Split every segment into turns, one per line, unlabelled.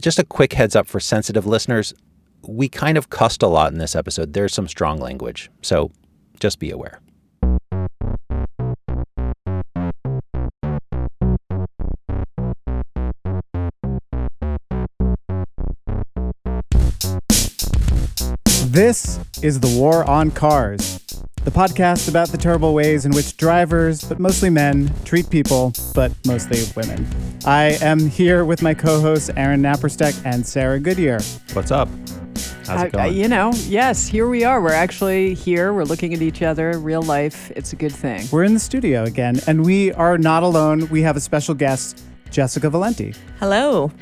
just a quick heads up for sensitive listeners. We kind of cussed a lot in this episode. There's some strong language. So just be aware.
This is The War on Cars, the podcast about the terrible ways in which drivers, but mostly men, treat people, but mostly women. I am here with my co hosts, Aaron Naparstek and Sarah Goodyear.
What's up? How's it
I- I-
going?
you know, yes, here we are. We're actually here. We're looking at each other, real life. It's a good thing.
We're in the studio again, and we are not alone. We have a special guest, Jessica Valenti.
Hello.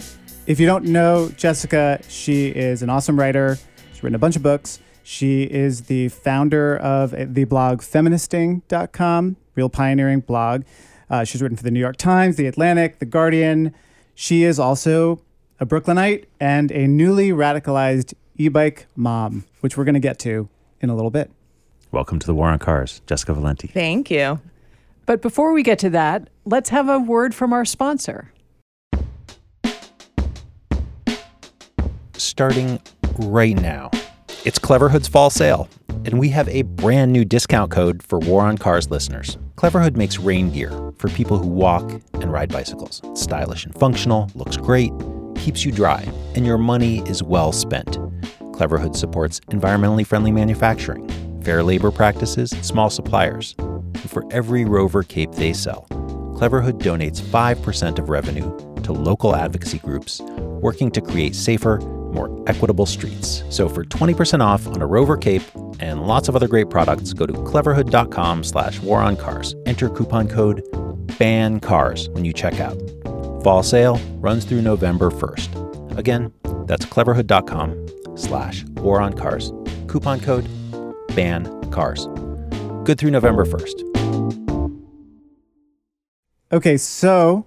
If you don't know Jessica, she is an awesome writer. She's written a bunch of books. She is the founder of the blog feministing.com, real pioneering blog. Uh, she's written for the New York Times, the Atlantic, the Guardian. She is also a Brooklynite and a newly radicalized e-bike mom, which we're going to get to in a little bit.
Welcome to the War on Cars, Jessica Valenti.
Thank you.
But before we get to that, let's have a word from our sponsor.
starting right now. It's Cleverhood's fall sale, and we have a brand new discount code for War on Cars listeners. Cleverhood makes rain gear for people who walk and ride bicycles. It's stylish and functional, looks great, keeps you dry, and your money is well spent. Cleverhood supports environmentally friendly manufacturing, fair labor practices, small suppliers. And for every Rover cape they sell, Cleverhood donates 5% of revenue to local advocacy groups working to create safer, more equitable streets. So for 20% off on a Rover cape and lots of other great products, go to cleverhood.com slash war on cars. Enter coupon code BANCARS when you check out. Fall sale runs through November 1st. Again, that's cleverhood.com slash war on cars. Coupon code BANCARS. Good through November 1st.
Okay, so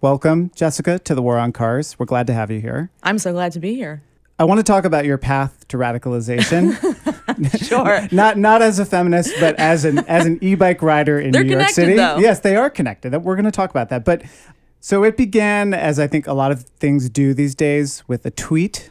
welcome, Jessica, to the War on Cars. We're glad to have you here.
I'm so glad to be here.
I want to talk about your path to radicalization.
Sure.
not not as a feminist, but as an as an e-bike rider in
They're
New York City.
though.
Yes, they are connected. We're going to talk about that. But so it began as I think a lot of things do these days with a tweet,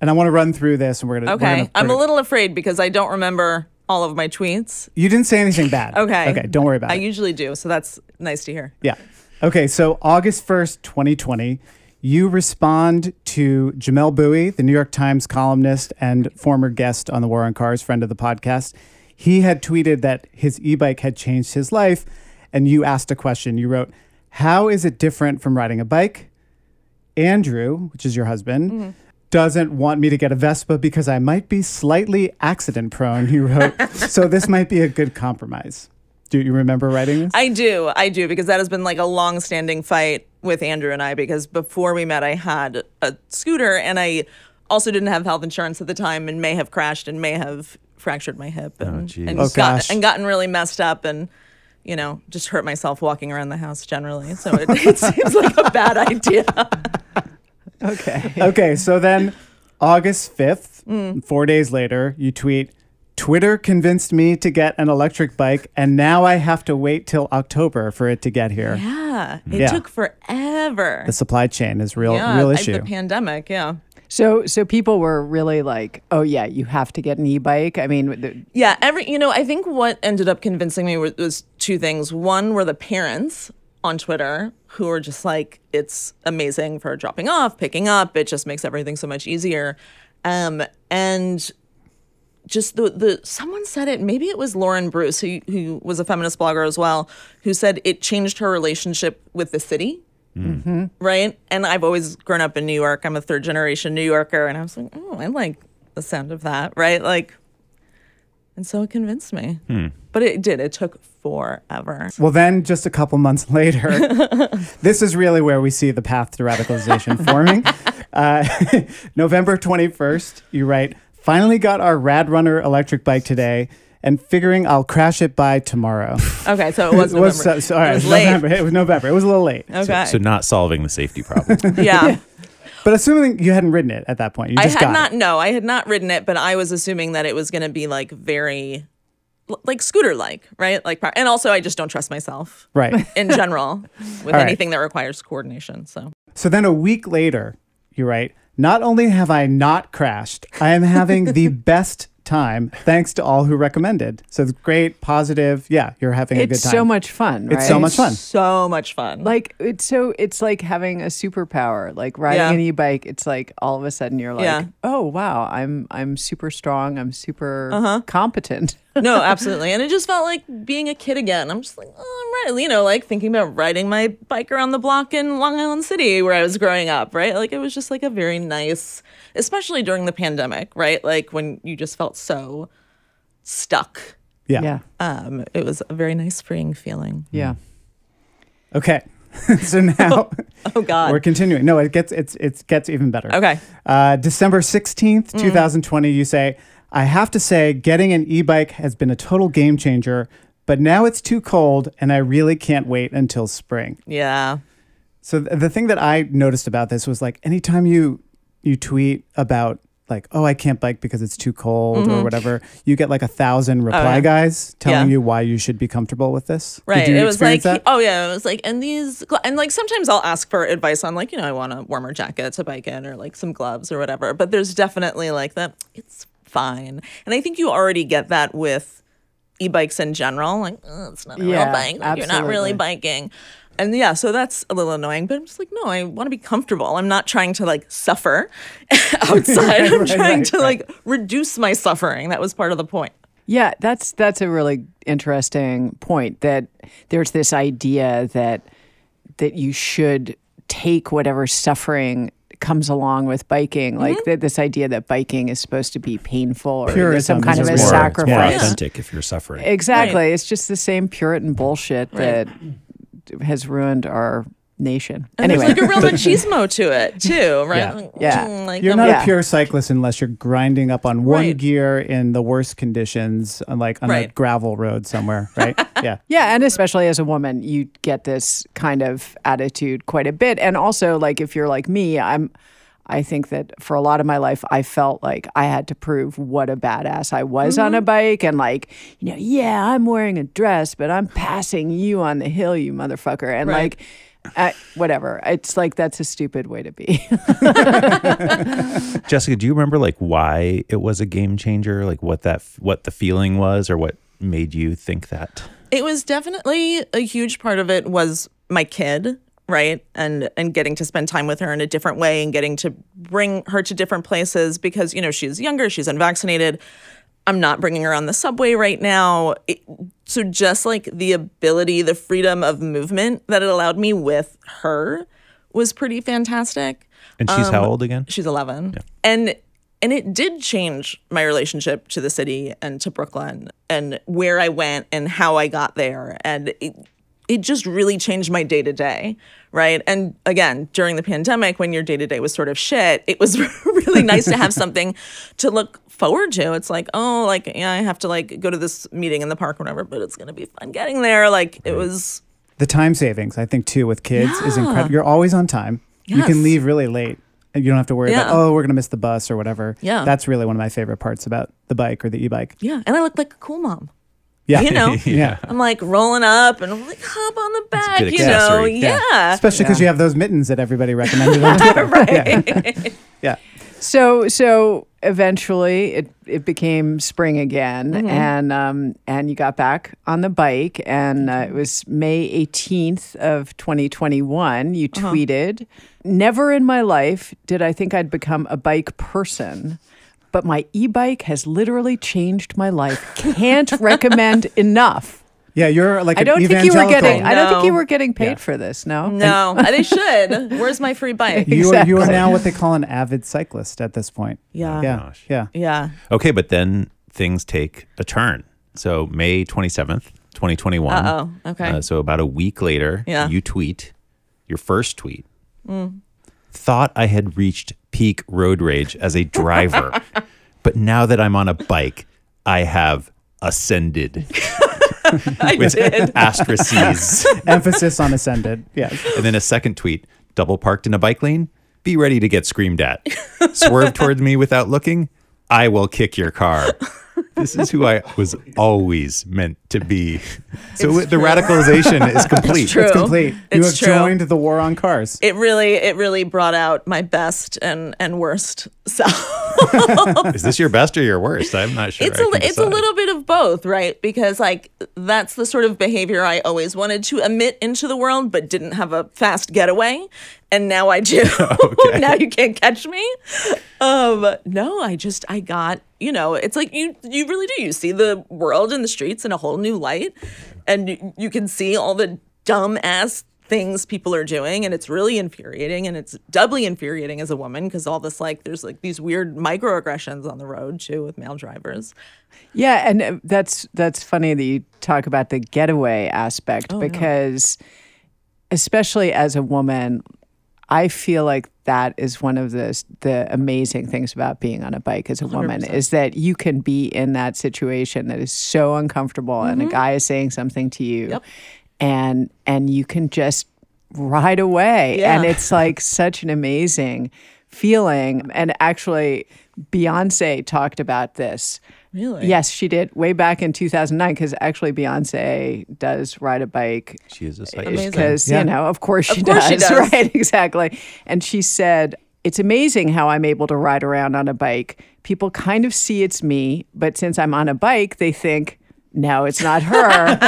and I want to run through this, and we're going to.
Okay. I'm a little afraid because I don't remember all of my tweets.
You didn't say anything bad.
Okay.
Okay. Don't worry about
I
it.
I usually do, so that's nice to hear.
Yeah. Okay. So August 1st, 2020, you respond to Jamelle Bouie, the New York Times columnist and former guest on the War on Cars, friend of the podcast. He had tweeted that his e bike had changed his life. And you asked a question. You wrote, How is it different from riding a bike? Andrew, which is your husband, mm-hmm. doesn't want me to get a Vespa because I might be slightly accident prone, you wrote. so this might be a good compromise. Do you remember writing this?
I do. I do because that has been like a long standing fight with Andrew and I because before we met, I had a scooter and I also didn't have health insurance at the time and may have crashed and may have fractured my hip and,
geez.
and,
Oh,
got- and gotten really messed up and you know just hurt myself walking around the house generally. So it, it seems like a bad idea.
Okay.
okay, so then August 5th,
Mm.
four days later, you tweet, Twitter convinced me to get an electric bike, and now I have to wait till October for it to get here.
Yeah, it
Yeah.
took forever.
The supply chain is real,
yeah,
real
I-
issue.
The pandemic, yeah.
So, so people were really like, "Oh yeah, you have to get an e-bike." I mean, the,
Yeah, every you know, I think what ended up convincing me was, was two things. One were the parents on Twitter who were just like, "It's amazing for dropping off, picking up. It just makes everything so much easier." Um, and just the the someone said it. Maybe it was Lauren Bruce, who who was a feminist blogger as well, who said it changed her relationship with the city. Right. And I've always grown up in New York. I'm a third generation New Yorker. And I was like, oh, I like the sound of that. Right. Like, and so it convinced me. But it did. It took forever.
well, then just a couple months later, this is really where we see the path to radicalization forming. Uh, November 21st, you write, finally got our Rad Runner electric bike today. And figuring I'll crash it by tomorrow.
Okay. So it was,
It was,
November.
Uh, so- all right,
it was
it was
late.
November. It was November. It was a little late.
Okay.
So not solving the safety problem.
yeah.
But assuming you hadn't ridden it at that point, you just I
had
got
not,
it.
no, I had not ridden it, but I was assuming that it was going to be like very, like scooter like, right? Like, and also I just don't trust myself
Right.
in general with
right.
anything that requires coordination. So,
So then a week later, you write, not only have I not crashed, I am having the best time thanks to all who recommended. So it's great, positive. Yeah, you're having a good
It's so much fun.
It's so much fun.
So much fun.
Like it's so it's like having a superpower. Like riding
Yeah.
an e-bike, it's like all of a sudden you're like,
Yeah.
oh wow, I'm I'm super strong. I'm super
Uh-huh.
competent.
no, absolutely. And it just felt like being a kid again. I'm just like, oh, I'm right. You know, like thinking about riding my bike around the block in Long Island City where I was growing up, right? Like it was just like a very nice, especially during the pandemic, right? Like when you just felt so stuck.
Yeah.
yeah.
Um, it was a very nice freeing feeling.
Yeah.
Okay. so now
Oh God.
we're continuing. No, it gets it's it gets even better.
okay.
Uh, December 16th,
Mm.
2020, you say, I have to say, getting an e bike has been a total game changer, but now it's too cold and I really can't wait until spring.
Yeah.
So th- the thing that I noticed about this was like anytime you you tweet about like, oh, I can't bike because it's too cold or whatever, you get like a thousand reply
Mm-hmm. Oh, yeah.
guys telling
Yeah.
you why you should be comfortable with this.
Right.
Did you
it was like,
that?
oh yeah, it was like, and these, and like sometimes I'll ask for advice on like, you know, I want a warmer jacket to bike in or like some gloves or whatever. But there's definitely like that, it's fine. And I think you already get that with e-bikes in general. Like, oh, it's not a
Yeah,
real bike. You're not really biking. And yeah, so that's a little annoying, but I'm just like, no, I want to be comfortable. I'm not trying to like suffer outside. I'm
Right,
trying
right,
to
right.
like reduce my suffering. That was part of the point.
Yeah, that's that's a really interesting point that there's this idea that that you should take whatever suffering comes along with biking like
Mm-hmm.
th- this idea that biking is supposed to be painful or
Puritan
some kind of a
more-
more
sacrifice
authentic if you're suffering.
exactly it's just the same puritan bullshit
Right.
That has ruined our nation
And
anyway
there's like a real machismo to it too, right?
Yeah.
Yeah.
mm, like,
You're not
Yeah.
a pure cyclist unless you're grinding up on one
Right.
gear in the worst conditions, uh, like on a gravel road somewhere, right? yeah.
Yeah, and especially as a woman, you get this kind of attitude quite a bit. And also, like if you're like me, I'm I think that for a lot of my life I felt like I had to prove what a badass I was on a mm-hmm. bike and like, you know, yeah, I'm wearing a dress, but I'm passing you on the hill, you motherfucker. And
Right.
like I, whatever. It's like that's a stupid way to be.
Jessica, do you remember like why it was a game changer? Like what that what the feeling was, or what made you think that?
it was definitely a huge part of it was my kid, right? And and getting to spend time with her in a different way and getting to bring her to different places because you know she's younger, she's unvaccinated. I'm not bringing her on the subway right now. It- so just like the ability, the freedom of movement that it allowed me with her was pretty fantastic.
And she's how um, old again?
She's 11. And and it did change my relationship to the city and to Brooklyn and where I went and how I got there and it, it just really changed my day to day, right? And again, during the pandemic when your day to day was sort of shit, it was really nice to have something to look forward to. It's like, oh, like yeah, I have to like go to this meeting in the park or whatever, but it's going to be fun getting there. Like it was
The time savings, I think, too, with kids is incredible. You're always on time. Yes. You can leave really late. And you don't have to worry about, oh, we're going to miss the bus or whatever.
Yeah.
That's really one of my favorite parts about the bike or the e bike.
yeah, and I look like a cool mom.
Yeah.
You know?
yeah.
I'm like rolling up and I'm like hop on the back, you know.
accessory.
Yeah.
Especially because you have those mittens that everybody recommended on Twitter. right. Yeah.
So so eventually it it became spring again, and um and you got back on the bike, and uh, it was May eighteenth of twenty twenty one. You tweeted, "Never in my life did I think I'd become a bike person." But my e-bike has literally changed my life. Can't recommend enough.
Yeah. You're like
I don't think you were
evangelical.
getting. I don't think you were getting paid
Yeah.
for this. No.
No, they should. Where's my free bike?
You, are, you are now what they call an avid cyclist at this point.
Yeah.
Yeah.
gosh.
Yeah.
Yeah.
Okay, but then things take a turn. So May twenty seventh, twenty twenty one.
Oh. Okay.
Uh, so about a week later,
Yeah.
you tweet your first tweet. Thought I had reached peak road rage as a driver, but now that I'm on a bike, I have ascended
I
with
did.
asterisks.
Emphasis on ascended. Yes.
and then a second tweet: double parked in a bike lane. Be ready to get screamed at. Swerve towards me without looking. I will kick your car. This is who I was always meant to be. So the radicalization is complete.
true.
It's complete. you
It's
have
true.
joined the war on cars.
It really, it really brought out my best and and worst self.
Is this your best or your worst? I'm not sure.
it's
I
a
can
li- it's a little bit of both, right? Because like that's the sort of behavior I always wanted to emit into the world, but didn't have a fast getaway, and now I do.
Okay.
now you can't catch me. Um, no, I just I got you know it's like you you really do. You see the world in the streets in a whole new light, and you, you can see all the dumb ass things people are doing and it's really infuriating and it's doubly infuriating as a woman because all this like there's like these weird microaggressions on the road too with male drivers.
Yeah, and uh, that's that's funny that you talk about the getaway aspect because especially as a woman, I feel like that is one of the the amazing things about being on a bike as a woman is that you can be in that situation that is so uncomfortable and a mm-hmm. guy is saying something to you
Yep.
and and you can just ride away. And it's like such an amazing feeling. And actually Beyonce talked about this
really
Yes, she did way back in 2009 because actually Beyonce does ride a bike
She is a cyclist.
because,
Yeah.
you know, of course she
course she
does.
does.
Right, exactly. And she said, it's amazing how I'm able to ride around on a bike. People kind of see it's me, but since I'm on a bike, they think, no, it's not her.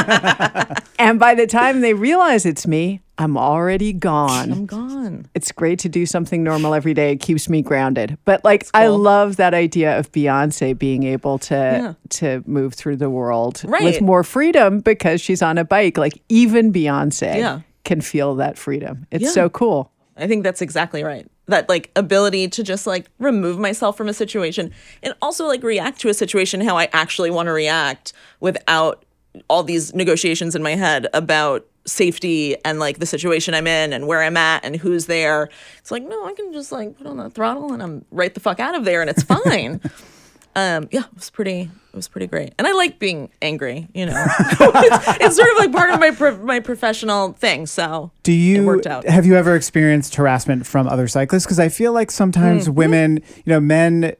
and by the time they realize it's me, I'm already gone
i'm gone
it's great to do something normal every day. It keeps me grounded. But like I love that idea of Beyonce being able to
Yeah.
to move through the world with more freedom because she's on a bike. Like even Beyonce
Yeah.
can feel that freedom. It's
Yeah.
so cool.
i think that's exactly right that like ability to just like remove myself from a situation and also like react to a situation how i actually want to react without all these negotiations in my head about safety and like the situation I'm in and where I'm at and who's there. It's like, no, I can just like put on the throttle and I'm right the fuck out of there and it's fine. um, yeah, it was pretty it was pretty great. And I like being angry, you know. it's, it's sort of like part of my pro- my professional thing. So
Do you
worked out.
have you ever experienced harassment from other cyclists? Because I feel like sometimes
Mm-hmm.
women, you know, men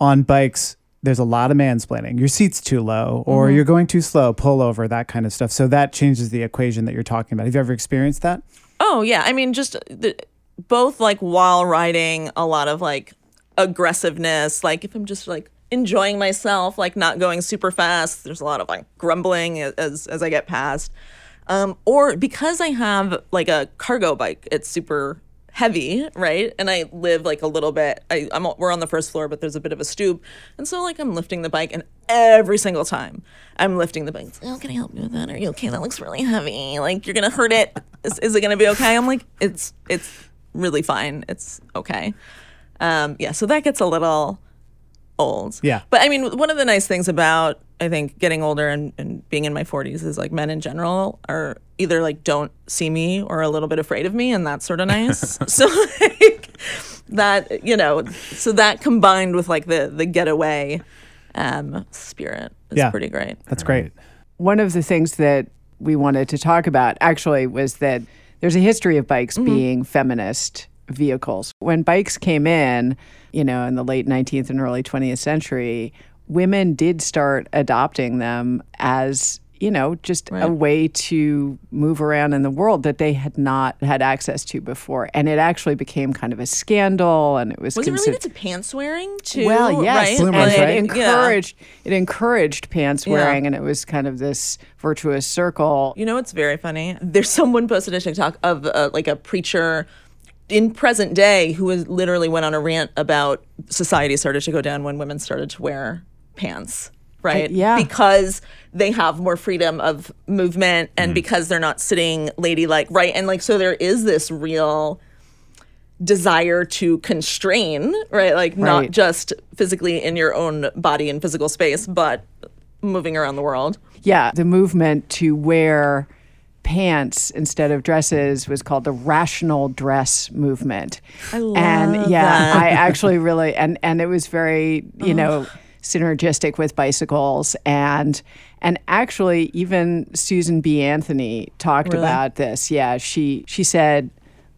on bikes, there's a lot of mansplaining. Your seat's too low, or
Mm-hmm.
you're going too slow. Pull over, that kind of stuff. So that changes the equation that you're talking about. Have you ever experienced that?
Oh yeah, I mean, just the, both like while riding, a lot of like aggressiveness. Like if I'm just like enjoying myself, like not going super fast. There's a lot of like grumbling as as I get past. Um, or because I have like a cargo bike, it's super heavy, right? And I live like a little bit. I, I'm we're on the first floor, but there's a bit of a stoop, and so like I'm lifting the bike, and every single time I'm lifting the bike, oh, can I help you with that? Are you okay? That looks really heavy. Like you're gonna hurt it. Is, is it gonna be okay? I'm like, it's it's really fine. It's okay. Um, yeah, so that gets a little old.
Yeah.
But I mean, one of the nice things about I think getting older and, and being in my 40s is like men in general are either like don't see me or a little bit afraid of me, and that's sort of nice. so like that, you know, so that combined with like the the getaway um, spirit is
Yeah.
pretty great.
That's great.
One of the things that we wanted to talk about actually was that there's a history of bikes being feminist vehicles. When bikes came in, you know, in the late 19th and early 20th century, women did start adopting them as you know, just a way to move around in the world that they had not had access to before. And it actually became kind of a scandal and it was,
Was it related to pants wearing too?
well, yes,
right?
Bloomers,
and
right?
it
Yeah.
encouraged it encouraged pants
Yeah.
wearing, and it was kind of this virtuous circle.
You know it's very funny? There's someone posted a TikTok of uh, like a preacher in present day who was literally went on a rant about society started to go down when women started to wear pants, right?
yeah.
Because they have more freedom of movement and mm-hmm. because they're not sitting ladylike, right? And like so there is this real desire to constrain, right? Like not just physically in your own body and physical space, but moving around the world.
Yeah, the movement to wear pants instead of dresses was called the rational dress movement. I
love
and yeah,
that.
I actually really and and it was very, you oh. know, synergistic with bicycles and and actually even Susan B. Anthony talked
Really?
about this. Yeah, she she said,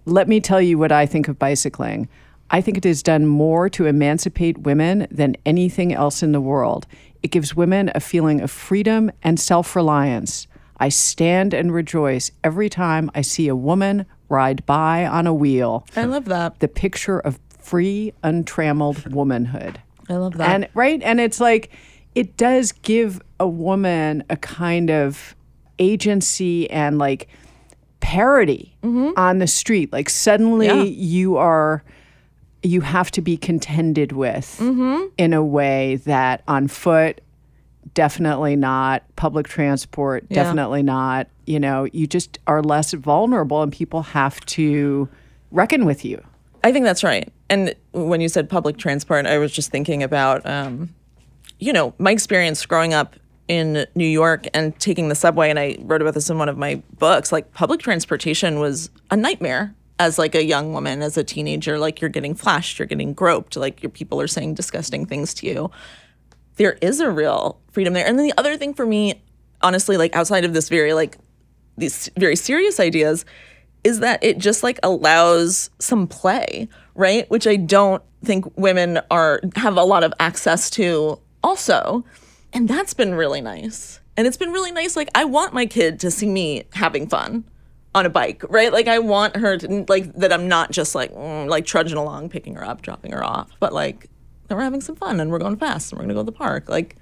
"Let me tell you what I think of bicycling. I think it has done more to emancipate women than anything else in the world. It gives women a feeling of freedom and self reliance. I stand and rejoice every time I see a woman ride by on a wheel.
I love that.
The picture of free, untrammeled womanhood.
I love that.
And right, and it's like it does give a woman a kind of agency and like parity mm-hmm. on the street. Like suddenly
Yeah.
you are you have to be contended with mm-hmm. in a way that on foot definitely not public transport
Yeah.
definitely not you know you just are less vulnerable and people have to reckon with you
I think that's right. And when you said public transport, I was just thinking about, um, you know, my experience growing up in New York and taking the subway. And I wrote about this in one of my books. Like public transportation was a nightmare as like a young woman, as a teenager. Like you're getting flashed, you're getting groped, like your people are saying disgusting things to you. There is a real freedom there. And then the other thing for me, honestly, like outside of this very like these very serious ideas is that it just like allows some play, right? Which I don't think women are have a lot of access to also. And that's been really nice. And it's been really nice like I want my kid to see me having fun on a bike, right? Like I want her to like that I'm not just like mm, like trudging along picking her up, dropping her off, but like that we're having some fun and we're going fast and we're going to go to the park. Like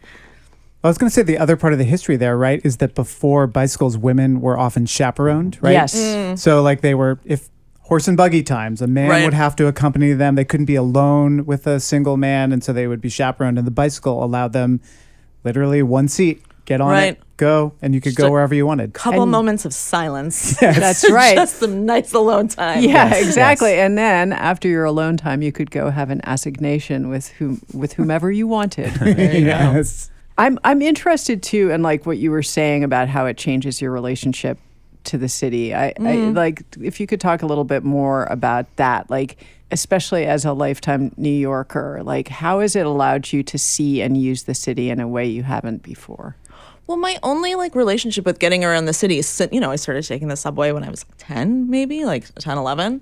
I was going to say the other part of the history there, right, is that before bicycles, women were often chaperoned, right?
Yes. Mm.
So, like, they were, if horse and buggy times, a man
Right.
would have to accompany them. They couldn't be alone with a single man. And so they would be chaperoned. And the bicycle allowed them literally one seat, get on
Right.
it, go, and you could go wherever you wanted.
couple
And-
moments of silence.
that's right
just some nice alone time.
Yeah,
Yes,
exactly.
yes.
And then after your alone time, you could go have an assignation with whom with whomever you wanted.
yes.
I'm I'm interested too, in like what you were saying about how it changes your relationship to the city. I, I like if you could talk a little bit more about that, like especially as a lifetime New Yorker, like how has it allowed you to see and use the city in a way you haven't before?
Well, my only like relationship with getting around the city, is, you know, I started taking the subway when I was like 10, maybe like 10, 11.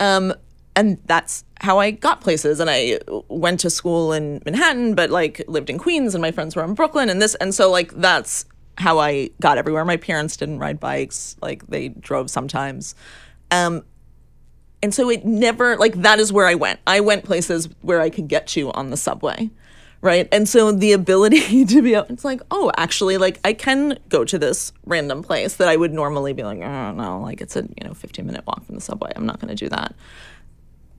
Um, and that's how I got places. And I went to school in Manhattan, but like lived in Queens and my friends were in Brooklyn and this. And so like that's how I got everywhere. My parents didn't ride bikes. Like they drove sometimes. Um, and so it never like that is where I went. I went places where I could get to on the subway. Right. And so the ability to be able, it's like, oh, actually, like I can go to this random place that I would normally be like, oh, no, like it's a, you know, 15 minute walk from the subway. I'm not going to do that.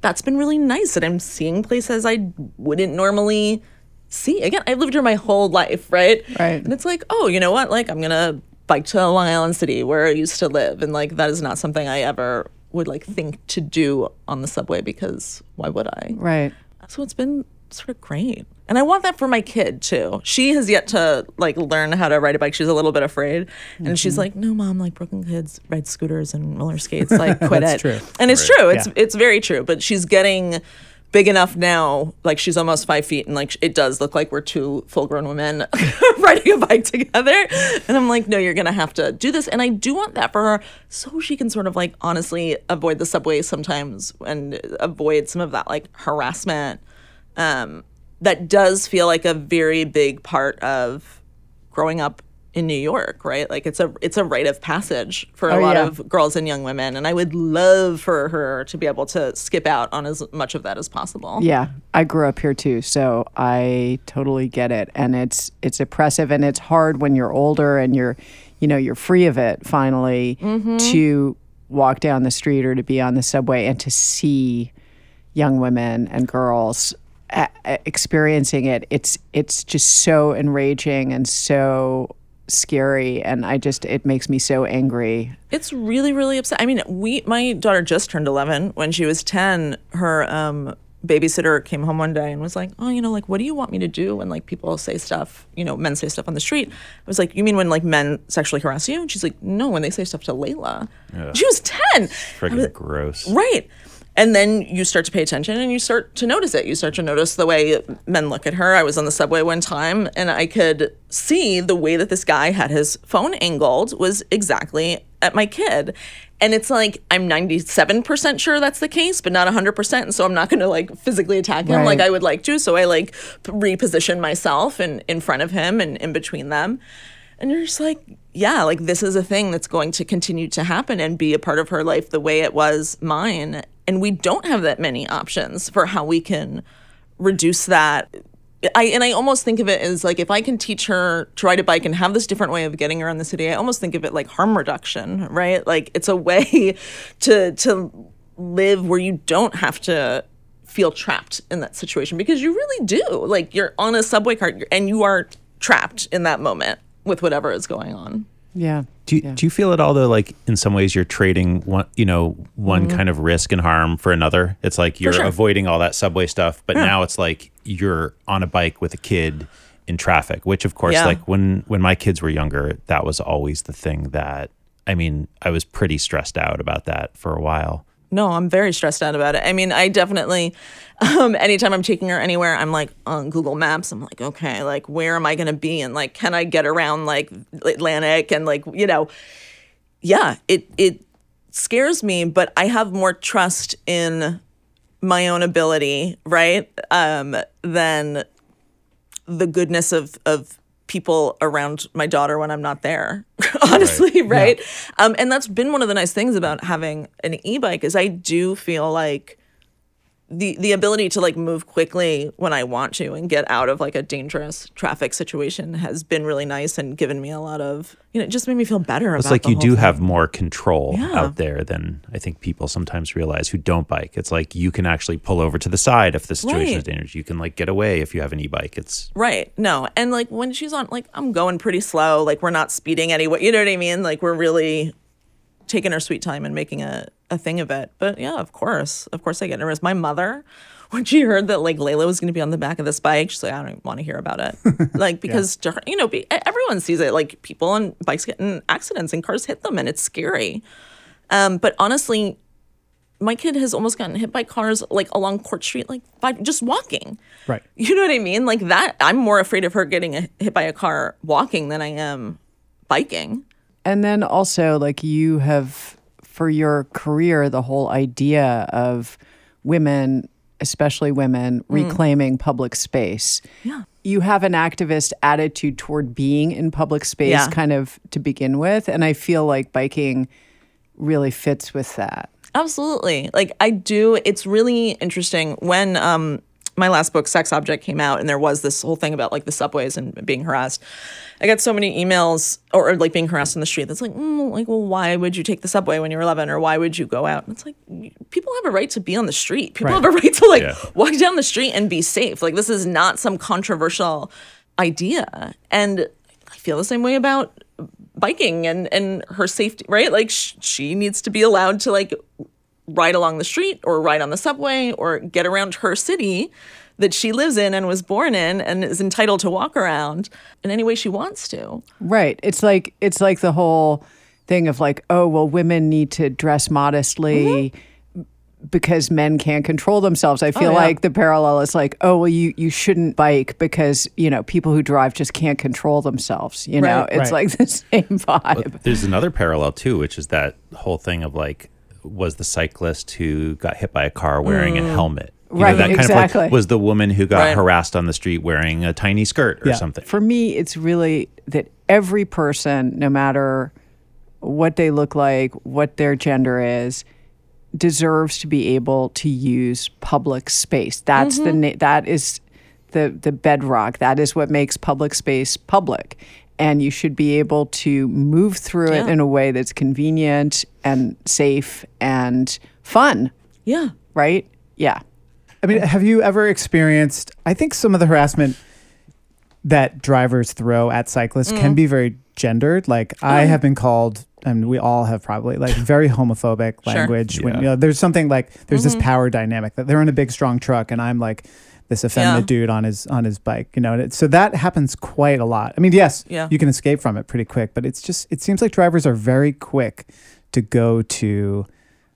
That's been really nice that I'm seeing places I wouldn't normally see. Again, I've lived here my whole life. Right.
Right.
And it's like, oh, you know what? Like I'm going to bike to Long Island City where I used to live. And like that is not something I ever would like think to do on the subway because why would I?
Right.
So it's been sort of great. And I want that for my kid too. She has yet to like learn how to ride a bike. She's a little bit afraid. And she's
Mm-hmm.
like, "No, mom, like Brooklyn kids ride scooters and roller skates. Like quit
That's
it."
true.
And it's true. It's
Yeah.
it's very true, but she's getting big enough now like she's almost five feet and like it does look like we're two full-grown women riding a bike together and i'm like no you're gonna have to do this and i do want that for her so she can sort of like honestly avoid the subway sometimes and avoid some of that like harassment um, that does feel like a very big part of growing up in New York, right? Like it's a it's a rite of passage for a
Oh,
lot
yeah.
of girls and young women, and I would love for her to be able to skip out on as much of that as possible.
Yeah, I grew up here too, so I totally get it. And it's it's oppressive and it's hard when you're older and you're, you know, you're free of it finally mm-hmm. to walk down the street or to be on the subway and to see young women and girls experiencing it. It's it's just so enraging and so scary and I just it makes me so angry.
It's really, really upset. I mean, we my daughter just turned eleven. When she was ten, her um, babysitter came home one day and was like, "Oh, you know, like, what do you want me to do when like people say stuff? You know, men say stuff on the street." I was like, "You mean when like men sexually harass you?" And she's like, "No, when they say stuff to Layla." She was ten.
Freaking gross.
Right. And then you start to pay attention and you start to notice it. You start to notice the way men look at her. I was on the subway one time and I could see the way that this guy had his phone angled was exactly at my kid. And it's like, I'm 97% sure that's the case, but not 100%. And so I'm not going to like physically attack him like I would like to. So I like reposition myself in, in front of him and in between them. And you're just like, yeah, like this is a thing that's going to continue to happen and be a part of her life the way it was mine. And we don't have that many options for how we can reduce that. I and I almost think of it as like if I can teach her to ride a bike and have this different way of getting around the city, I almost think of it like harm reduction, right? Like it's a way to to live where you don't have to feel trapped in that situation because you really do. Like you're on a subway cart and you are trapped in that moment with whatever is going on.
Yeah.
Do you, do you feel at all though like in some ways you're trading one you know one mm-hmm. kind of risk and harm for another? It's like you're
sure.
avoiding all that subway stuff, but now it's like you're on a bike with a kid in traffic, which of course
Yeah.
like when when my kids were younger, that was always the thing that I mean, I was pretty stressed out about that for a while.
No, I'm very stressed out about it. I mean, I definitely, um, anytime I'm taking her anywhere, I'm like on Google Maps. I'm like, okay, like where am I going to be? And like, can I get around like Atlantic? And like, you know, yeah, it it scares me, but I have more trust in my own ability, right? Um, than the goodness of of people around my daughter when I'm not there. Honestly, right? Um, and that's been one of the nice things about having an e-bike is I do feel like the the ability to like move quickly when I want to and get out of like a dangerous traffic situation has been really nice and given me a lot of you know it just made me feel better
It's
about
like you do
thing.
have more control
Yeah.
out there than I think people sometimes realize who don't bike. It's like you can actually pull over to the side if the situation is dangerous. You can like get away if you have an e-bike. It's
Right. No. And like when she's on, like I'm going pretty slow. Like we're not speeding anywhere. You know what I mean? Like we're really taking our sweet time and making a, a thing of it. But yeah, of course. Of course I get nervous. My mother, when she heard that like Layla was going to be on the back of this bike, she's like, I don't want to hear about it. like because to her, you know, be, everyone sees it. Like people on bikes get in accidents and cars hit them and it's scary. Um, but honestly, my kid has almost gotten hit by cars like along Court Street, like by just walking.
Right.
You know what I mean? Like that, I'm more afraid of her getting a, hit by a car walking than I am biking.
And then also, like, you have, for your career, the whole idea of women, especially women, reclaiming public space.
Yeah.
You have an activist attitude toward being in public space,
Yeah.
kind of to begin with. And I feel like biking really fits with that.
Absolutely. Like I do. It's really interesting when um my last book, Sex Object, came out, and there was this whole thing about like the subways and being harassed. I got so many emails or, or, like being harassed in the street. That's like, mm, like, well, why would you take the subway when you're 11, or why would you go out? And it's like, people have a right to be on the street. People have a right to like
Yeah.
walk down the street and be safe. Like this is not some controversial idea, and I feel the same way about biking and and her safety. Right? Like sh- she needs to be allowed to like ride along the street or ride on the subway or get around her city that she lives in and was born in and is entitled to walk around in any way she wants to.
Right. It's like it's like the whole thing of like, oh, well, women need to dress modestly mm-hmm. because men can't control themselves. I feel oh,
yeah.
like the parallel is like, oh, well, you you shouldn't bike because, you know, people who drive just can't control themselves. You know,
Right.
it's
Right.
like the same vibe.
There's another parallel too, which is that whole thing of like, was the cyclist who got hit by a car wearing a mm. helmet? You
Right,
that kind of
exactly.
like, was the woman who got
Right.
harassed on the street wearing a tiny skirt or
Yeah.
something.
For me, it's really that every person, no matter what they look like, what their gender is, deserves to be able to use public space. That's the mm-hmm. na- that is the the bedrock. That is what makes public space public. And you should be able to move through it in a way that's convenient and safe and fun,
Yeah.
right? Yeah.
I mean, have you ever experienced? I think some of the harassment that drivers throw at cyclists
Mm.
can be very gendered. Like I have been called, and we all have probably like very homophobic language. When
Yeah.
you know, there's something like there's
Mm-hmm.
this power dynamic that they're in a big strong truck, and I'm like this effeminate
Yeah.
dude on his on his bike. You know, and it, so that happens quite a lot. I mean, yes,
Yeah.
you can escape from it pretty quick, but it's just it seems like drivers are very quick to go to,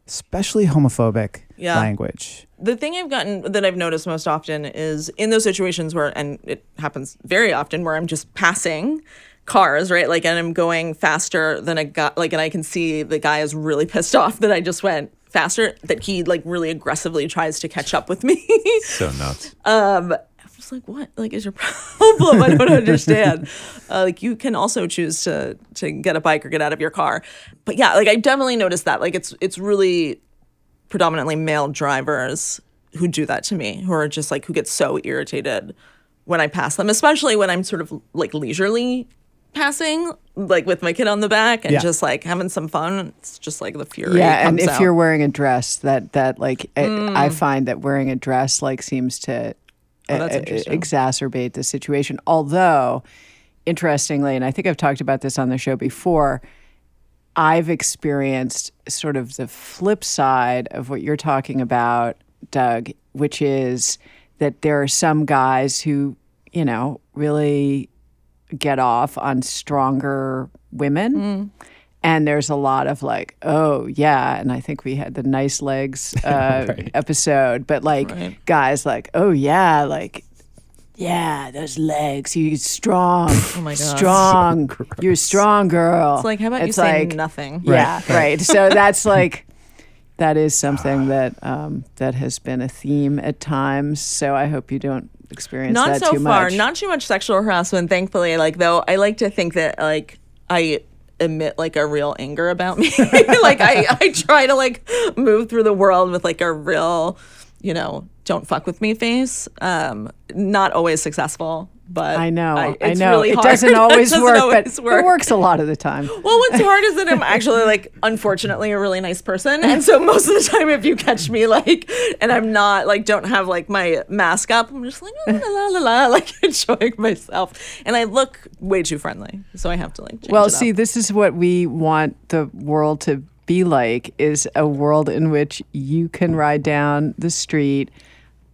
especially homophobic
Yeah.
language.
the thing I've gotten that I've noticed most often is in those situations where, and it happens very often, where I'm just passing cars, right? Like, and I'm going faster than a guy, like, and I can see the guy is really pissed off that I just went faster, that he like really aggressively tries to catch up with me.
So nuts.
Um, I was like, what? Like, is your problem? I don't understand. uh, like, you can also choose to to get a bike or get out of your car. But yeah, like I definitely noticed that. Like, it's it's really predominantly male drivers who do that to me, who are just like who get so irritated when I pass them, especially when I'm sort of like leisurely passing, like with my kid on the back and
Yeah.
just like having some fun. It's just like the fury.
Yeah, and if
out.
you're wearing a dress, that that like I- I
Mm.
find that wearing a dress like seems to
Oh,
uh, exacerbate the situation. Although, interestingly, and I think I've talked about this on the show before, I've experienced sort of the flip side of what you're talking about, Doug, which is that there are some guys who, you know, really get off on stronger women.
Mm.
And there's a lot of like, oh, yeah. And I think we had the nice legs uh,
Right.
episode, but like
Right.
guys like, oh, yeah, like, yeah, those legs. You're strong. Oh
my God.
Strong. You're a strong girl.
it's like, how about you
It's
say nothing?
Yeah, right. So that's like that is something that um, that has been a theme at times. So I hope you don't experience
not so far.
much.
not too much sexual harassment thankfully. Like though i like to think that like i emit like a real anger about me. Like I, I try to like move through the world with like a real you know don't fuck with me face. Um not always successful but
I know. I,
it's
know.
really
it doesn't always
doesn't
work,
always
but
work.
it works a lot of the time.
Well, what's hard is that I'm actually like, unfortunately, a really nice person, and so most of the time, if you catch me like, and I'm not like, don't have like my mask up, I'm just like oh, la la la la, like enjoying myself, and I look way too friendly, so I have to like.
Well,
it
see, this is what we want the world to be like is a world in which you can ride down the street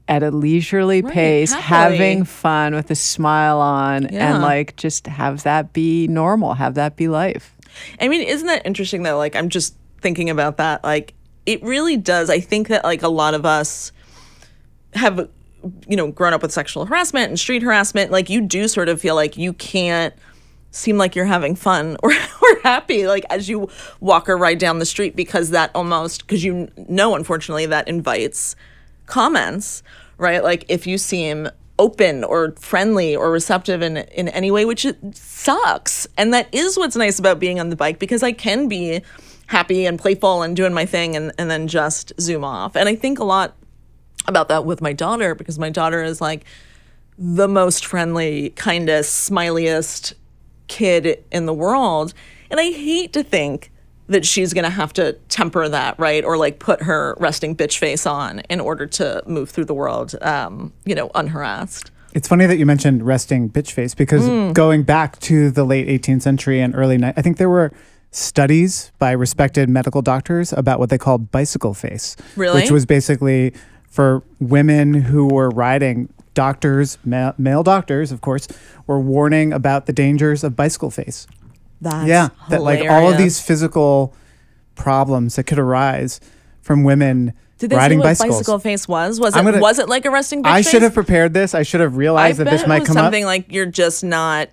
at a leisurely
Right,
pace,
happily.
having fun with a smile on
Yeah.
and like just have that be normal, have that be life.
I mean, isn't that interesting though? Like, I'm just thinking about that. Like, it really does. I think that like a lot of us have, you know, grown up with sexual harassment and street harassment. Like, you do sort of feel like you can't seem like you're having fun or, or happy like as you walk or ride down the street because that almost because you know unfortunately that invites comments right? Like if you seem open or friendly or receptive in in any way which it sucks. And that is what's nice about being on the bike because I can be happy and playful and doing my thing and, and then just zoom off. And I think a lot about that with my daughter because my daughter is like the most friendly, kindest, smiliest kid in the world. And I hate to think that she's going to have to temper that, right? Or like put her resting bitch face on in order to move through the world, um, you know, unharassed.
It's funny that you mentioned resting bitch face because
Hmm.
going back to the late 18th century and early, ni- I think there were studies by respected medical doctors about what they called bicycle face,
Really?
which was basically for women who were riding. Doctors, ma- male doctors, of course, were warning about the dangers of bicycle face.
That's
yeah, that like all of these physical problems that could arise from women
Did they
riding
say what
bicycles.
bicycle face was? Was it
gonna-
was it like a resting bitch
I
face?
should have prepared this. I should have
I
realized that this might come up.
something like you're just not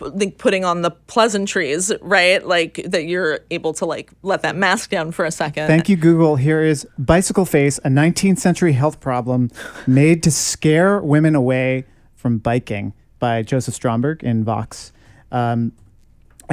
like putting on the pleasantries, right? Like that you're able to like let that mask down for a second.
Thank you, Google. Here is bicycle face, a 19th century health problem made to scare women away from biking by Joseph Stromberg in Vox. Um,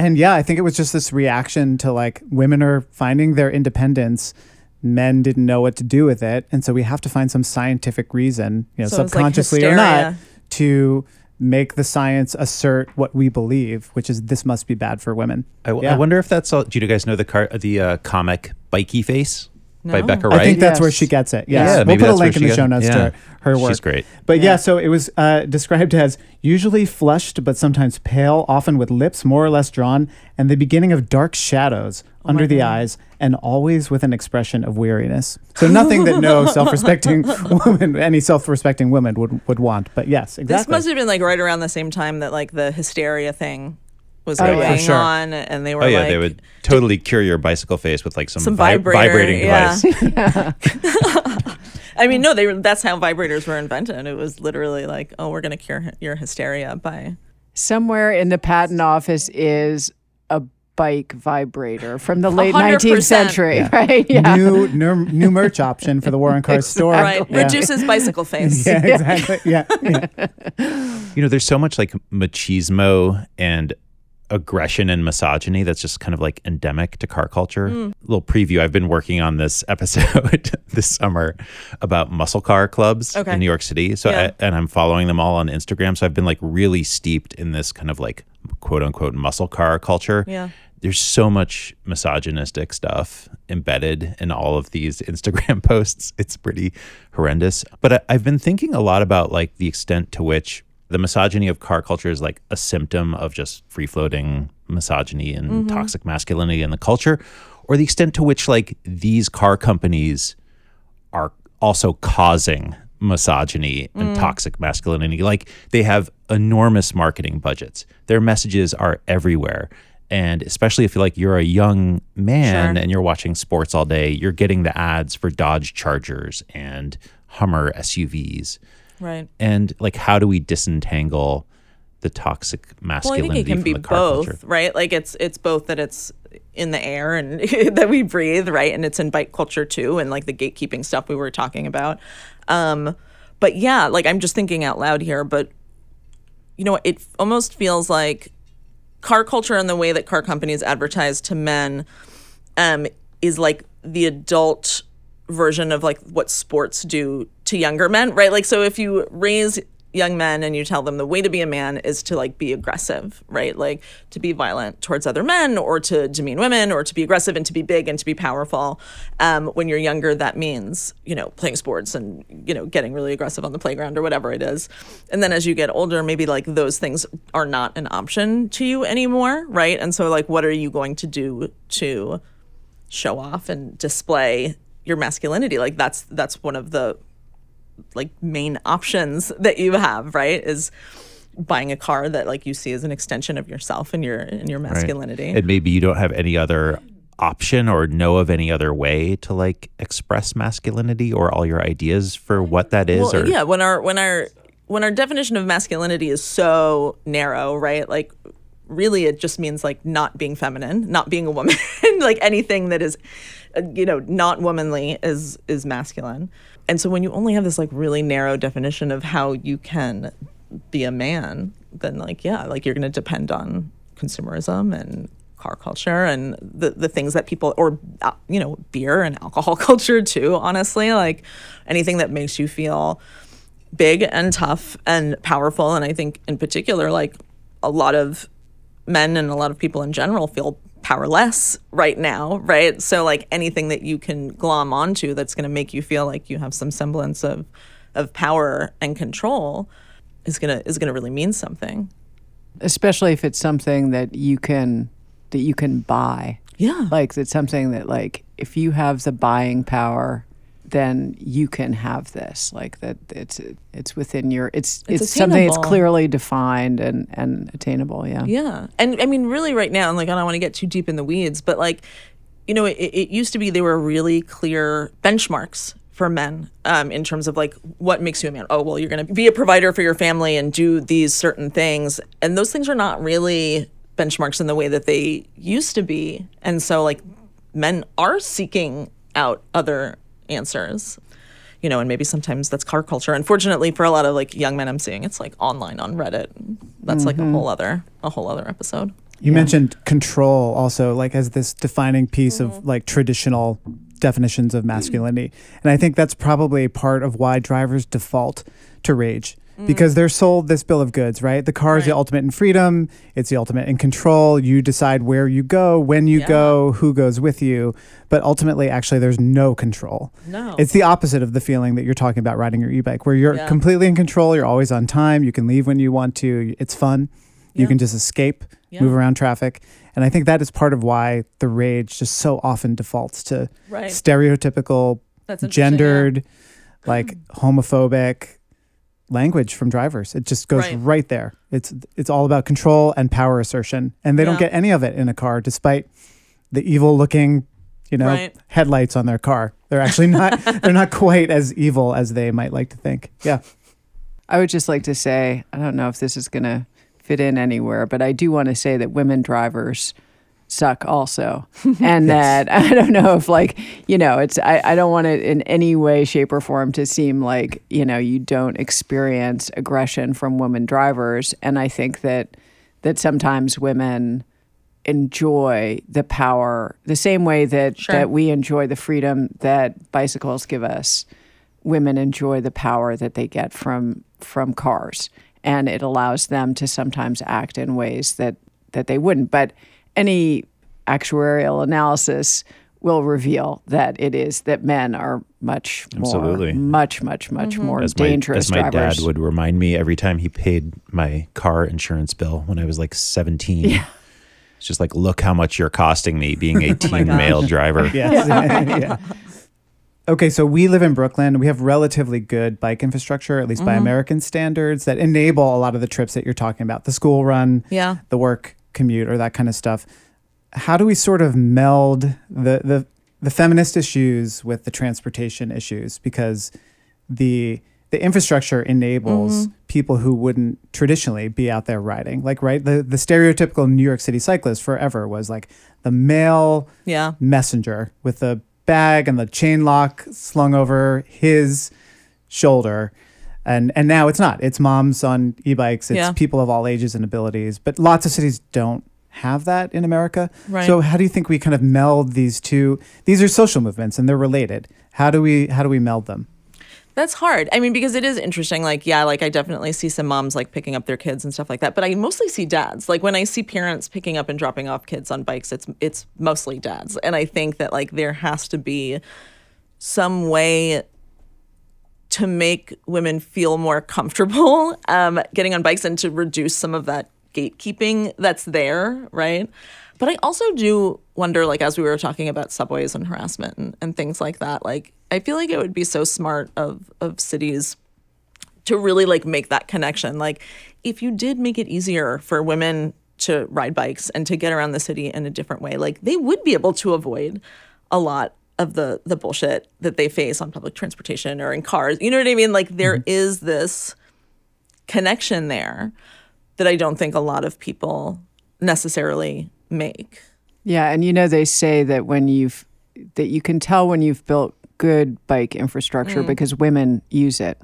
and yeah, I think it was just this reaction to like women are finding their independence. Men didn't know what to do with it. And so we have to find some scientific reason, you know,
So it's like
subconsciously or not, to make the science assert what we believe, which is this must be bad for women.
I, I wonder if that's all. Do you guys know the car, the uh, comic Bikeyface by
No.
Bekka
I think that's where she gets it.
Yeah,
Yes. we'll
maybe
put a link in the show notes
yeah.
to her work.
She's great.
But yeah, so it was uh, described as usually flushed but sometimes pale, often with lips more or less drawn, and the beginning of dark shadows
Oh
under the eyes, and always with an expression of weariness. So nothing that no self-respecting woman, any self-respecting woman would would want. But yes, exactly.
This must have been like right around the same time that like the hysteria thing was
Oh,
going
yeah.
Sure.
on, and they were
Oh yeah,
like,
they would totally cure your bicycle face with like some,
Some
vi-
vibrator,
vibrating
yeah.
device.
I mean, no, they were, that's how vibrators were invented. It was literally like, oh, we're going to cure your hysteria by.
Somewhere in the patent office is a bike vibrator from the late
100%.
19th century, right? Yeah.
New, new new merch option for the War on Car Cars store.
Right.
Yeah.
Reduces bicycle face.
Yeah, exactly. Yeah, yeah.
You know, there's so much like machismo and aggression and misogyny that's just kind of like endemic to car culture.
Mm.
Little preview I've been working on this episode this summer about muscle car clubs
Okay.
in New York City. So
Yeah.
I, and I'm following them all on Instagram. So I've been like really steeped in this kind of like quote unquote muscle car culture.
Yeah.
There's so much misogynistic stuff embedded in all of these Instagram posts. It's pretty horrendous. But I, I've been thinking a lot about like the extent to which the misogyny of car culture is like a symptom of just free floating misogyny and mm-hmm. toxic masculinity in the culture, or the extent to which like these car companies are also causing misogyny and mm. toxic masculinity. Like they have enormous marketing budgets. Their messages are everywhere. And especially if like you're a young man
Sure.
and you're watching sports all day, you're getting the ads for Dodge Chargers and Hummer SUVs.
Right.
And like how do we disentangle the toxic masculinity
Well, I think it can
from
be
the car
both,
culture?
right? Like it's it's both that it's in the air and that we breathe, right? And it's in bike culture too, and like the gatekeeping stuff we were talking about. Um, but yeah, like I'm just thinking out loud here, but you know, it almost feels like car culture and the way that car companies advertise to men um, is like the adult version of like what sports do to younger men, right? Like, so if you raise young men and you tell them the way to be a man is to like be aggressive, right? Like to be violent towards other men or to demean women or to be aggressive and to be big and to be powerful. Um, when you're younger, that means, you know, playing sports and, you know, getting really aggressive on the playground or whatever it is. And then as you get older, maybe like those things are not an option to you anymore, right? And so, like, what are you going to do to show off and display your masculinity like that's that's one of the like main options that you have right is buying a car that like you see as an extension of yourself and your and your
Right.
masculinity
And maybe you don't have any other option or know of any other way to like express masculinity or all your ideas for what that is
well,
or
yeah when our when our when our definition of masculinity is so narrow right like really it just means like not being feminine not being a woman like anything that is uh, you know not womanly is is masculine and so when you only have this like really narrow definition of how you can be a man then like yeah like you're going to depend on consumerism and car culture and the the things that people or uh, you know beer and alcohol culture too honestly. Like anything that makes you feel big and tough and powerful. And i think in particular like a lot of men and a lot of people in general feel powerless right now right? So like anything that you can glom onto that's going to make you feel like you have some semblance of of power and control is going to is going to really mean something.
Especially if it's something that you can that you can buy.
yeah.
Like it's something that like if you have the buying power, then you can have this. Like that it's it's within your it's it's,
It's
something that's clearly defined and and attainable. Yeah.
Yeah. And I mean, really, right now, and like, I don't want to get too deep in the weeds, but like, you know, it, it used to be they were really clear benchmarks for men um, in terms of like what makes you a man. Oh, well, you're going to be a provider for your family and do these certain things. And those things are not really benchmarks in the way that they used to be. And so, like, men are seeking out other answers you know, and maybe sometimes that's car culture. Unfortunately, for a lot of like young men I'm seeing, it's like online on Reddit. That's like a whole other a whole other episode.
You mentioned control also, like as this defining piece
Mm-hmm.
of like traditional definitions of masculinity. And I think that's probably part of why drivers default to rage because they're sold this bill of goods, right? The car is the. Ultimate in freedom, it's the ultimate in control. You decide where you go, when you
Yeah.
go, who goes with you. But ultimately, actually, there's no control.
No.
It's the opposite of the feeling that you're talking about riding your e bike, where you're
Yeah.
completely in control, you're always on time, you can leave when you want to, it's fun. You
Yeah.
can just escape, move around traffic. And I think that is part of why the rage just so often defaults to
Right.
stereotypical,
That's interesting, yeah.
gendered, like homophobic language from drivers. It just goes
Right.
right, there. It's it's all about control and power assertion. And they don't get any of it in a car despite the evil looking you know,
Right.
headlights on their car. They're actually not they're not quite as evil as they might like to think. Yeah.
I would just like to say, I don't know if this is going to fit in anywhere, but I do want to say that women drivers suck also. And that I don't know if like, you know, it's I, I don't want it in any way, shape, or form to seem like, you know, you don't experience aggression from women drivers. And I think that that sometimes women enjoy the power the same way that
Sure.
that we enjoy the freedom that bicycles give us women enjoy the power that they get from from cars and it allows them to sometimes act in ways that that they wouldn't but any actuarial analysis will reveal that it is that men are much more
Absolutely.
much much much mm-hmm. more
as my,
dangerous
as my
drivers
dad would remind me every time he paid my car insurance bill when I was like 17. It's just like, look how much you're costing me being oh a teen male driver.
Yes. yeah. Okay, so we live in Brooklyn. We have relatively good bike infrastructure, at least by mm-hmm. American standards, that enable a lot of the trips that you're talking about the school run,
Yeah.
the work commute, or that kind of stuff. How do we sort of meld the, the, the feminist issues with the transportation issues? Because the the infrastructure enables mm-hmm. people who wouldn't traditionally be out there riding. Like, right, the, the stereotypical New York City cyclist forever was like the male
Yeah.
messenger with the bag and the chain lock slung over his shoulder. And and now it's not. It's moms on e-bikes. It's
Yeah.
people of all ages and abilities. But lots of cities don't have that in America.
Right.
So how do you think we kind of meld these two? These are social movements and they're related. How do we how do we meld them?
That's hard. I mean, because it is interesting. Like, yeah, like I definitely see some moms like picking up their kids and stuff like that. But I mostly see dads. Like when I see parents picking up and dropping off kids on bikes, it's it's mostly dads. And I think that like there has to be some way to make women feel more comfortable um, getting on bikes and to reduce some of that gatekeeping that's there, right? But I also do wonder, like, as we were talking about subways and harassment and, and things like that, like, I feel like it would be so smart of, of cities to really like make that connection. Like, if you did make it easier for women to ride bikes and to get around the city in a different way, like they would be able to avoid a lot of the the bullshit that they face on public transportation or in cars. You know what I mean? Like there mm-hmm. is this connection there that I don't think a lot of people necessarily make.
Yeah, and you know they say that when you've that you can tell when you've built good bike infrastructure mm. because women use it.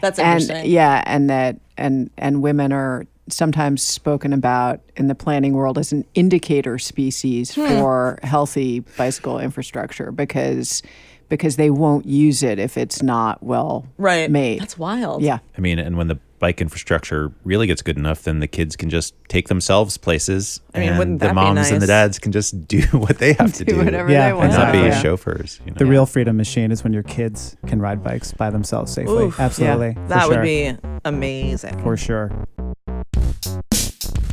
That's
And yeah, and that and and women are sometimes spoken about in the planning world as an indicator species hmm. for healthy bicycle infrastructure because because they won't use it if it's not well
right.
made.
That's wild.
yeah.
I mean, and when the bike infrastructure really gets good enough, then the kids can just take themselves places,
I mean,
and the
that be
moms and the dads can just do what they have to do,
Do whatever
Yeah,
they want.
and not be
exactly. Yeah.
chauffeurs. You know?
The real freedom machine is when your kids can ride bikes by themselves safely.
Oof,
Absolutely. for
That
sure.
would be amazing.
for sure.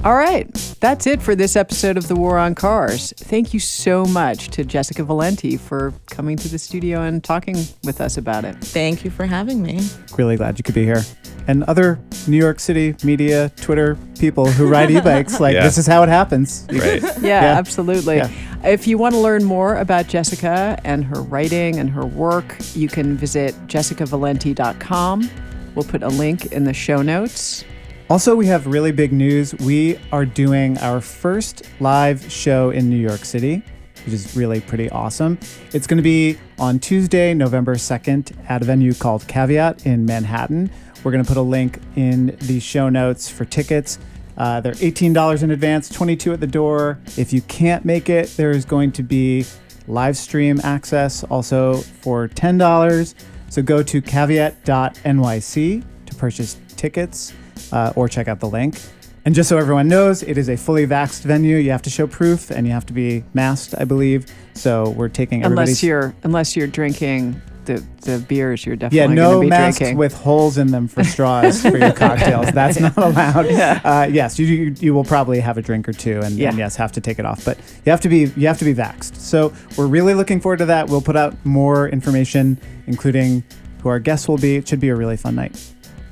All right. That's it for this episode of The War on Cars. Thank you so much to Jessica Valenti for coming to the studio and talking with us about it.
Thank you for having me.
Really glad you could be here. And other New York City media, Twitter people who ride e-bikes, like
Yeah.
this is how it happens.
right.
Yeah,
Yeah.
absolutely.
Yeah.
If you want to learn more about Jessica and her writing and her work, you can visit jessicavalenti.com. We'll put a link in the show notes.
Also, we have really big news. We are doing our first live show in New York City, which is really pretty awesome. It's going to be on Tuesday, November 2nd, at a venue called Caveat in Manhattan. We're going to put a link in the show notes for tickets. Uh, they're $18 in advance, 22 at the door. If you can't make it, there is going to be live stream access also for $10. So go to caveat.nyc to purchase tickets uh, or check out the link. And just so everyone knows, it is a fully vaxxed venue. You have to show proof and you have to be masked, I believe. So we're taking.
Unless you're unless you're drinking the, the beers you're definitely yeah,
no
going to be
masks
drinking.
with holes in them for straws for your cocktails. That's not allowed. Uh, yes, you, you you will probably have a drink or two, and,
Yeah.
and yes, have to take it off. But you have to be you have to be vaxxed. So we're really looking forward to that. We'll put out more information, including who our guests will be. It should be a really fun night.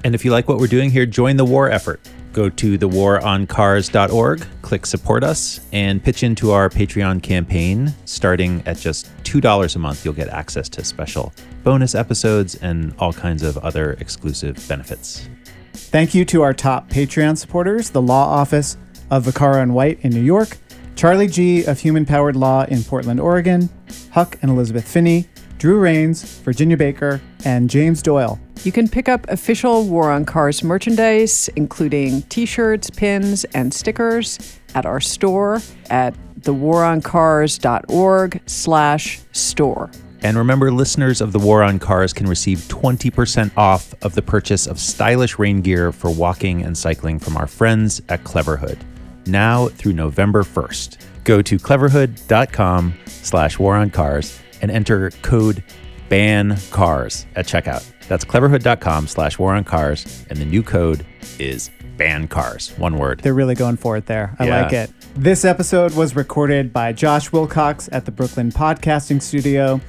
And if you like what we're doing here, join the war effort. Go to thewaroncars.org, click support us, and pitch into our Patreon campaign. Starting at just $2 a month, you'll get access to special bonus episodes and all kinds of other exclusive benefits.
Thank you to our top Patreon supporters the Law Office of Vaccaro and White in New York, Charlie G. of Human Powered Law in Portland, Oregon, Huck and Elizabeth Finney, Drew Rains, Virginia Baker, and James Doyle.
You can pick up official War on Cars merchandise, including t shirts, pins, and stickers, at our store at thewaroncars.org slash store.
And remember, listeners of The War on Cars can receive 20% off of the purchase of stylish rain gear for walking and cycling from our friends at Cleverhood, now through November 1st. Go to cleverhood.com slash war on cars and enter code BANCARS at checkout. That's cleverhood.com slash war on cars, and the new code is BANCARS, one word.
They're really going for it there. I
Yeah.
like it. This episode was recorded by Josh Wilcox at the Brooklyn Podcasting Studio.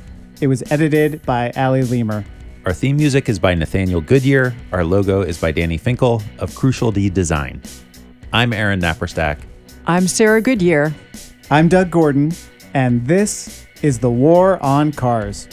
It was edited by Ali Lemer.
Our theme music is by Nathaniel Goodyear. Our logo is by Danny Finkel of Crucial D Design. I'm Aaron Naparstek.
I'm Sarah Goodyear.
I'm Doug Gordon, and this is The War on Cars.